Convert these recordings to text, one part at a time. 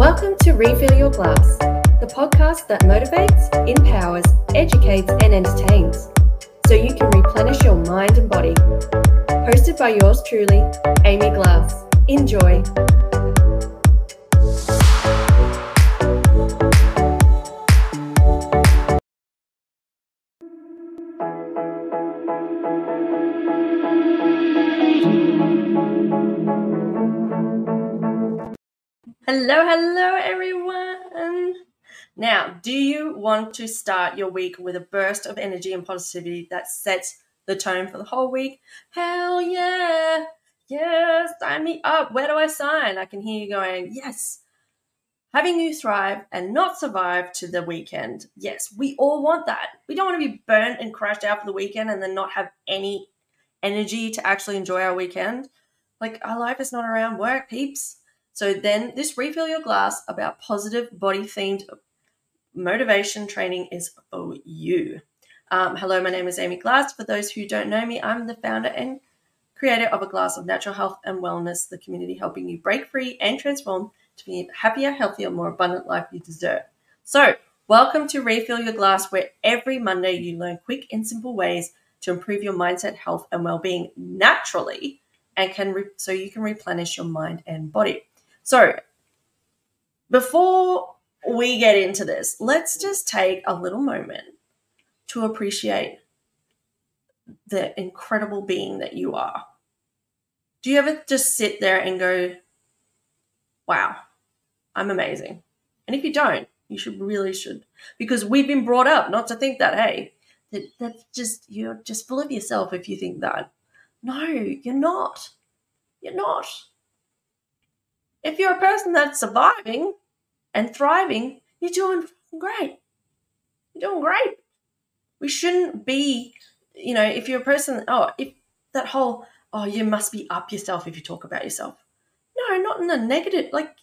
Welcome to Refill Your Glass, the podcast that motivates, empowers, educates, and entertains so you can replenish your mind and body. Hosted by yours truly, Amy Glass. Enjoy. Hello, hello, everyone. Now, do you want to start your week with a burst of energy and positivity that sets the tone for the whole week? Hell yeah! Yes, sign me up. Where do I sign? I can hear you going, yes. Having you thrive and not survive to the weekend. Yes, we all want that. We don't want to be burnt and crashed out for the weekend and then not have any energy to actually enjoy our weekend. Like, our life is not around work, peeps so then this refill your glass about positive body themed motivation training is for you. Um, hello, my name is Amy Glass. For those who don't know me, I'm the founder and creator of A Glass of Natural Health and Wellness, the community helping you break free and transform to be a happier, healthier, more abundant life you deserve. So, welcome to Refill Your Glass, where every Monday you learn quick and simple ways to improve your mindset, health, and well-being naturally, and can re- so you can replenish your mind and body. So, before we get into this, let's just take a little moment to appreciate the incredible being that you are. Do you ever just sit there and go, wow, I'm amazing? And if you don't, you should really should. Because we've been brought up not to think that, hey, that, that's just, you're just full of yourself if you think that. No, you're not. You're not. If you're a person that's surviving and thriving, you're doing great. You're doing great. We shouldn't be, you know, if you're a person, oh, if that whole, oh, you must be up yourself if you talk about yourself. No, not in a negative, like,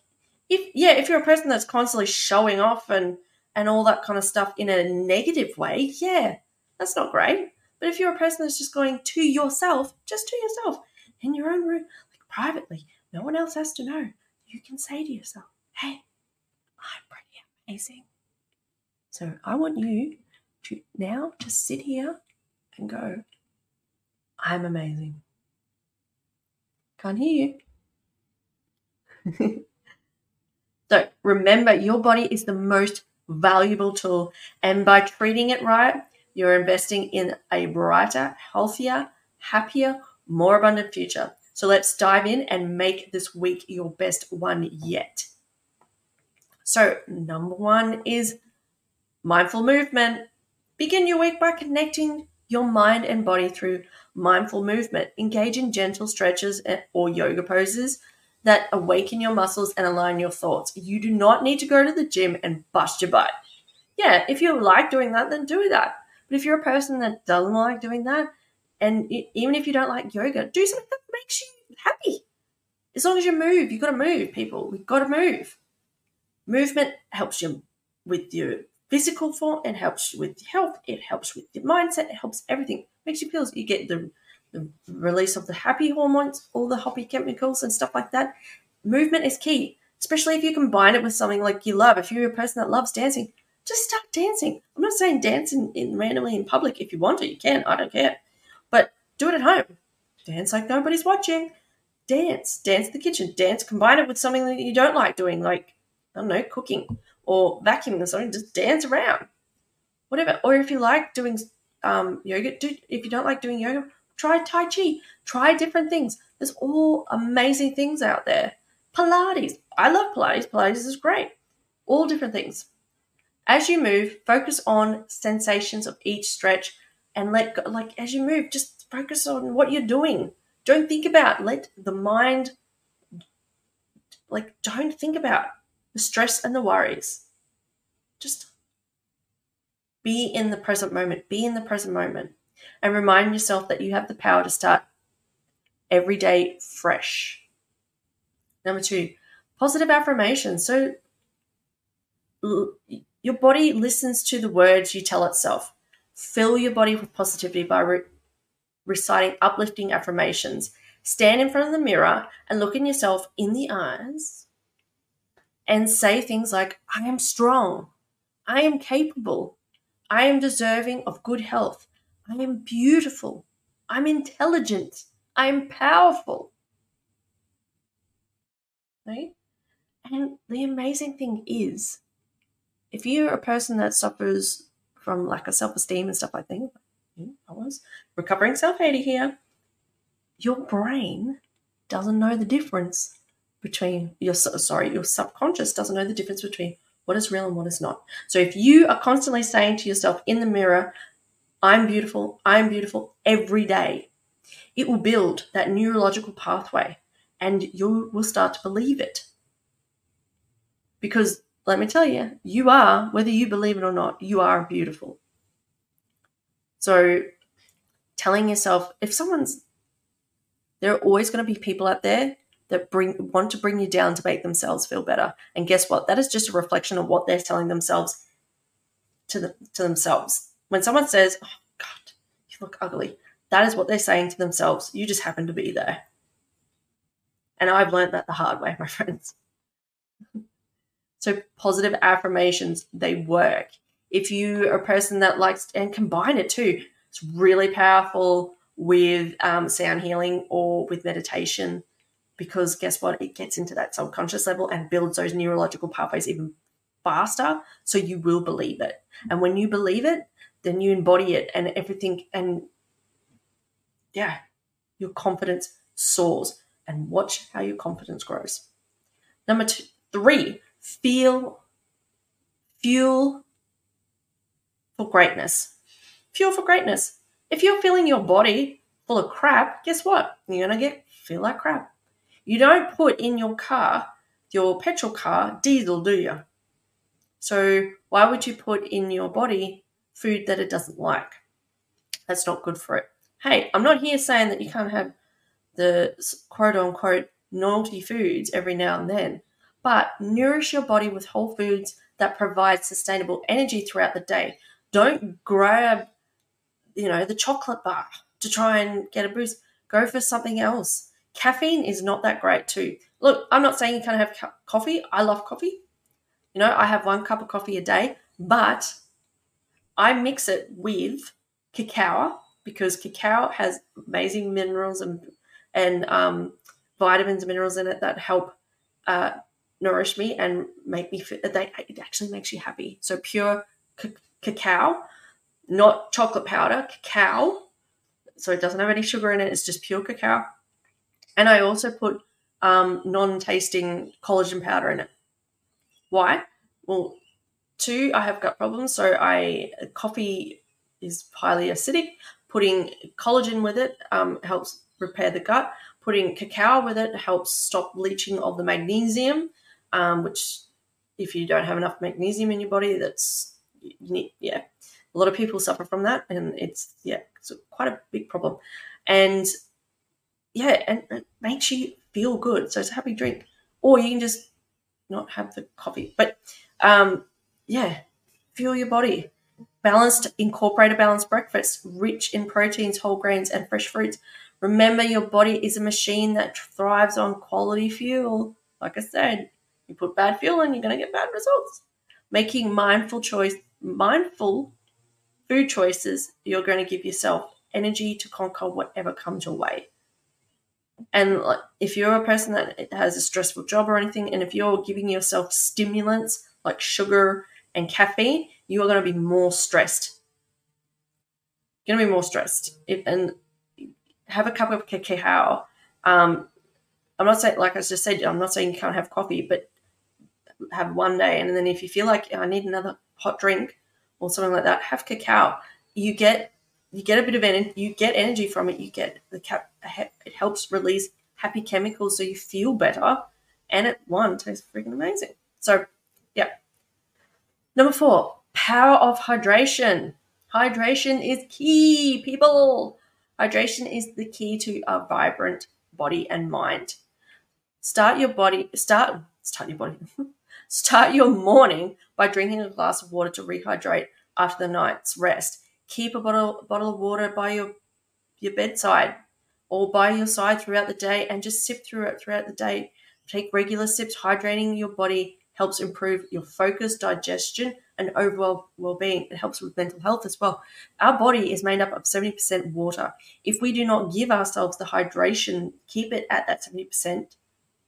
if, yeah, if you're a person that's constantly showing off and, and all that kind of stuff in a negative way, yeah, that's not great. But if you're a person that's just going to yourself, just to yourself, in your own room, like privately, no one else has to know you can say to yourself, hey, I'm pretty amazing. So I want you to now just sit here and go, I'm amazing. Can't hear you. so remember, your body is the most valuable tool. And by treating it right, you're investing in a brighter, healthier, happier, more abundant future. So let's dive in and make this week your best one yet. So, number one is mindful movement. Begin your week by connecting your mind and body through mindful movement. Engage in gentle stretches or yoga poses that awaken your muscles and align your thoughts. You do not need to go to the gym and bust your butt. Yeah, if you like doing that, then do that. But if you're a person that doesn't like doing that, and even if you don't like yoga, do something that makes you happy. As long as you move, you've got to move, people. We've got to move. Movement helps you with your physical form, it helps with your health, it helps with your mindset, it helps everything. Makes you feel you get the, the release of the happy hormones, all the happy chemicals and stuff like that. Movement is key, especially if you combine it with something like you love. If you're a person that loves dancing, just start dancing. I'm not saying dance in, in randomly in public. If you want to, you can. I don't care. Do it at home. Dance like nobody's watching. Dance. Dance in the kitchen. Dance. Combine it with something that you don't like doing, like, I don't know, cooking or vacuuming or something. Just dance around. Whatever. Or if you like doing um, yoga, do, if you don't like doing yoga, try Tai Chi. Try different things. There's all amazing things out there. Pilates. I love Pilates. Pilates is great. All different things. As you move, focus on sensations of each stretch and let go. Like as you move, just focus on what you're doing. Don't think about, let the mind, like, don't think about the stress and the worries. Just be in the present moment. Be in the present moment. And remind yourself that you have the power to start every day fresh. Number two, positive affirmations. So your body listens to the words you tell itself. Fill your body with positivity by re- reciting uplifting affirmations. Stand in front of the mirror and look in yourself in the eyes and say things like, I am strong, I am capable, I am deserving of good health, I am beautiful, I'm intelligent, I am powerful. Right? And the amazing thing is, if you're a person that suffers from lack of self esteem and stuff like that, I was recovering self hating here, your brain doesn't know the difference between your sorry your subconscious doesn't know the difference between what is real and what is not. So if you are constantly saying to yourself in the mirror i'm beautiful i'm beautiful every day it will build that neurological pathway and you will start to believe it. Because let me tell you you are whether you believe it or not you are beautiful so telling yourself if someone's there are always going to be people out there that bring want to bring you down to make themselves feel better. And guess what? That is just a reflection of what they're telling themselves to the, to themselves. When someone says, "Oh God, you look ugly," that is what they're saying to themselves. You just happen to be there. And I've learned that the hard way, my friends. so positive affirmations, they work. If you are a person that likes and combine it too, it's really powerful with um, sound healing or with meditation because guess what? It gets into that subconscious level and builds those neurological pathways even faster. So you will believe it. And when you believe it, then you embody it and everything. And yeah, your confidence soars. And watch how your confidence grows. Number two, three, feel fuel for greatness. Fuel for greatness. If you're feeling your body full of crap, guess what? You're going to get feel like crap. You don't put in your car, your petrol car, diesel, do you? So why would you put in your body food that it doesn't like? That's not good for it. Hey, I'm not here saying that you can't have the quote unquote naughty foods every now and then, but nourish your body with whole foods that provide sustainable energy throughout the day. Don't grab you know, the chocolate bar to try and get a boost. Go for something else. Caffeine is not that great too. Look, I'm not saying you can't have co- coffee. I love coffee. You know, I have one cup of coffee a day, but I mix it with cacao because cacao has amazing minerals and and um, vitamins and minerals in it that help uh, nourish me and make me. Fit. They it actually makes you happy. So pure cacao not chocolate powder, cacao. So it doesn't have any sugar in it, it's just pure cacao. And I also put um, non tasting collagen powder in it. Why? Well, two, I have gut problems. So I coffee is highly acidic. Putting collagen with it um, helps repair the gut. Putting cacao with it helps stop leaching of the magnesium, um, which if you don't have enough magnesium in your body, that's need, yeah, a lot of people suffer from that, and it's yeah, it's quite a big problem. And yeah, and it makes you feel good. So it's a happy drink, or you can just not have the coffee. But um, yeah, fuel your body. Balanced, incorporate a balanced breakfast, rich in proteins, whole grains, and fresh fruits. Remember, your body is a machine that thrives on quality fuel. Like I said, you put bad fuel in, you're going to get bad results. Making mindful choice, mindful food choices, you're going to give yourself energy to conquer whatever comes your way. And if you're a person that has a stressful job or anything, and if you're giving yourself stimulants like sugar and caffeine, you are going to be more stressed. You're going to be more stressed. If, and have a cup of cacao. Um, I'm not saying, like I just said, I'm not saying you can't have coffee, but have one day. And then if you feel like I need another hot drink, or something like that, have cacao. You get you get a bit of energy. You get energy from it. You get the cap. It helps release happy chemicals, so you feel better, and it one tastes freaking amazing. So, yeah. Number four, power of hydration. Hydration is key, people. Hydration is the key to a vibrant body and mind. Start your body. Start start your body. Start your morning by drinking a glass of water to rehydrate after the night's rest. Keep a bottle, bottle of water by your, your bedside or by your side throughout the day and just sip through it throughout the day. Take regular sips. Hydrating your body helps improve your focus, digestion, and overall well-being. It helps with mental health as well. Our body is made up of 70% water. If we do not give ourselves the hydration, keep it at that 70%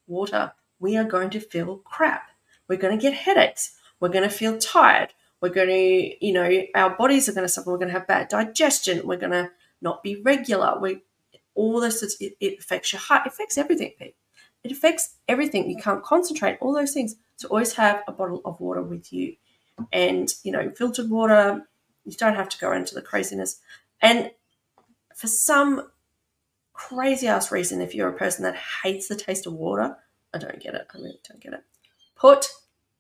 water, we are going to feel crap. We're going to get headaches. We're going to feel tired. We're going to, you know, our bodies are going to suffer. We're going to have bad digestion. We're going to not be regular. We all this it, it affects your heart. It affects everything. It affects everything. You can't concentrate. All those things. So always have a bottle of water with you, and you know, filtered water. You don't have to go into the craziness. And for some crazy ass reason, if you're a person that hates the taste of water, I don't get it. I really don't get it. Put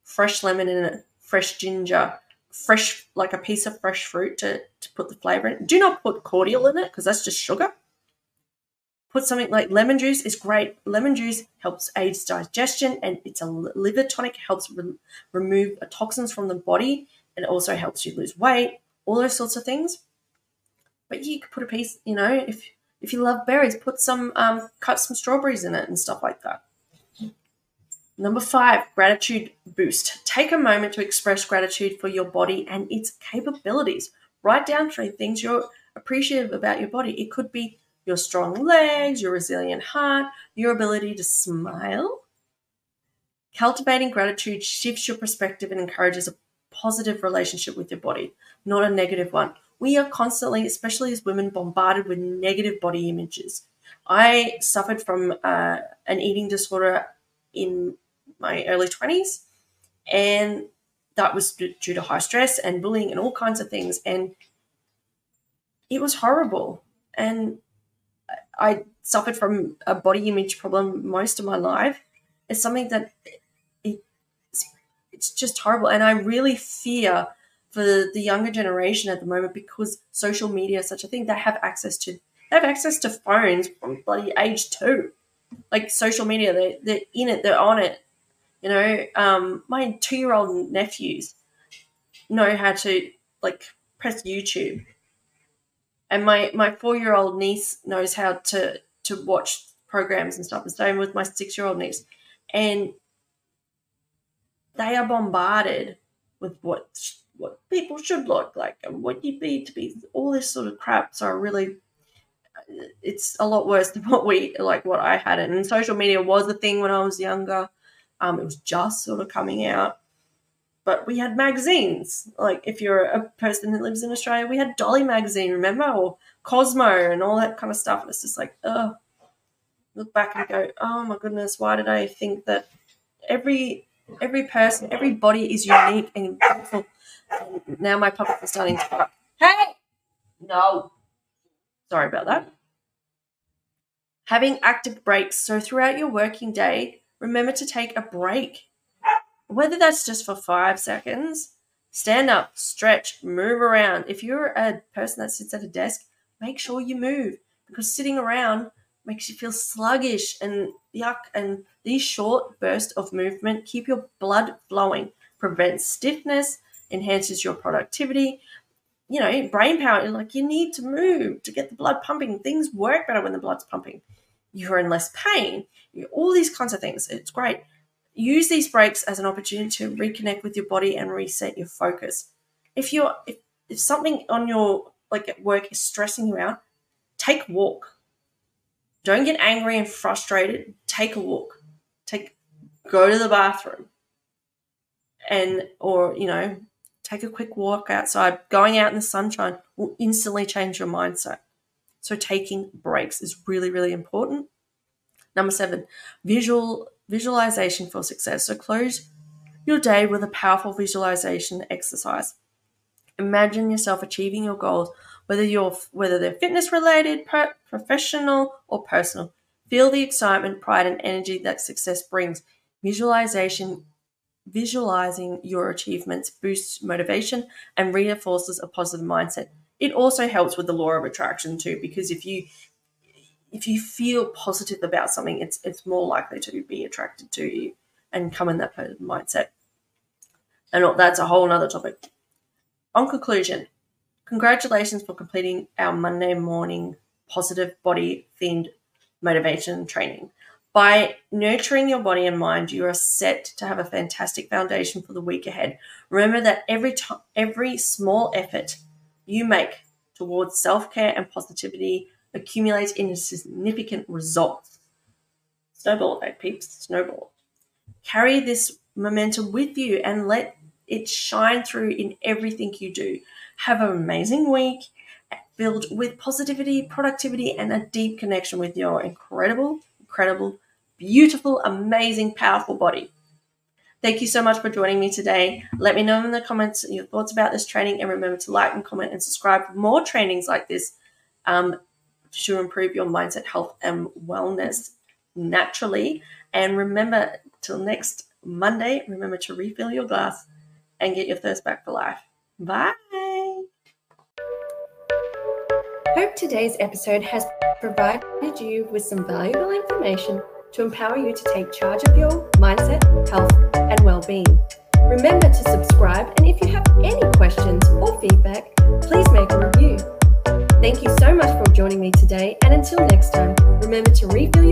fresh lemon in it, fresh ginger, fresh like a piece of fresh fruit to, to put the flavor in. Do not put cordial in it because that's just sugar. Put something like lemon juice is great. Lemon juice helps aids digestion and it's a liver tonic, helps re- remove toxins from the body. and also helps you lose weight, all those sorts of things. But you could put a piece, you know, if if you love berries, put some um, cut some strawberries in it and stuff like that. Number five, gratitude boost. Take a moment to express gratitude for your body and its capabilities. Write down three things you're appreciative about your body. It could be your strong legs, your resilient heart, your ability to smile. Cultivating gratitude shifts your perspective and encourages a positive relationship with your body, not a negative one. We are constantly, especially as women, bombarded with negative body images. I suffered from uh, an eating disorder in my early 20s. And that was due to high stress and bullying and all kinds of things. And it was horrible. And I suffered from a body image problem most of my life. It's something that it's, it's just horrible. And I really fear for the younger generation at the moment because social media is such a thing. They have access to they have access to phones from bloody age two. Like social media, they, they're in it, they're on it. You know, um, my two year old nephews know how to like press YouTube, and my my four year old niece knows how to to watch programs and stuff. The same with my six year old niece, and they are bombarded with what what people should look like and what you be to be. All this sort of crap. So I really it's a lot worse than what we like what I had. And social media was a thing when I was younger um, it was just sort of coming out. But we had magazines. Like if you're a person that lives in Australia, we had Dolly magazine, remember? Or Cosmo and all that kind of stuff. And it's just like, oh, look back and go, oh my goodness, why did I think that every every person, every body is unique and beautiful. And now my puppet is starting to bark. Hey! No. Sorry about that. Having active breaks. So throughout your working day, remember to take a break. Whether that's just for five seconds, stand up, stretch, move around. If you're a person that sits at a desk, make sure you move because sitting around makes you feel sluggish and yuck. And these short bursts of movement keep your blood flowing, prevents stiffness, enhances your productivity. You know, brain power, like you need to move to get the blood pumping. Things work better when the blood's pumping you're in less pain, all these kinds of things. It's great. Use these breaks as an opportunity to reconnect with your body and reset your focus. If you're if, if something on your like at work is stressing you out, take a walk. Don't get angry and frustrated. Take a walk. Take go to the bathroom. And or, you know, take a quick walk outside. Going out in the sunshine will instantly change your mindset. So taking breaks is really, really important. Number seven, visual visualization for success. So close your day with a powerful visualization exercise. Imagine yourself achieving your goals, whether you're whether they're fitness related, professional, or personal. Feel the excitement, pride, and energy that success brings. Visualization visualizing your achievements boosts motivation and reinforces a positive mindset it also helps with the law of attraction too because if you if you feel positive about something it's it's more likely to be attracted to you and come in that positive mindset. And that's a whole nother topic. On conclusion congratulations for completing our monday morning positive body themed motivation training. By nurturing your body and mind, you are set to have a fantastic foundation for the week ahead. Remember that every time, every small effort you make towards self-care and positivity accumulates into significant results. Snowball effect, peeps, snowball. Carry this momentum with you and let it shine through in everything you do. Have an amazing week filled with positivity, productivity, and a deep connection with your incredible, incredible, beautiful, amazing, powerful body. Thank you so much for joining me today. Let me know in the comments your thoughts about this training, and remember to like and comment and subscribe for more trainings like this um, to improve your mindset, health, and wellness naturally. And remember, till next Monday, remember to refill your glass and get your thirst back for life. Bye. Hope today's episode has provided you with some valuable information to empower you to take charge of your mindset, health, and well being. Remember to subscribe, and if you have any questions or feedback, please make a review. Thank you so much for joining me today, and until next time, remember to refill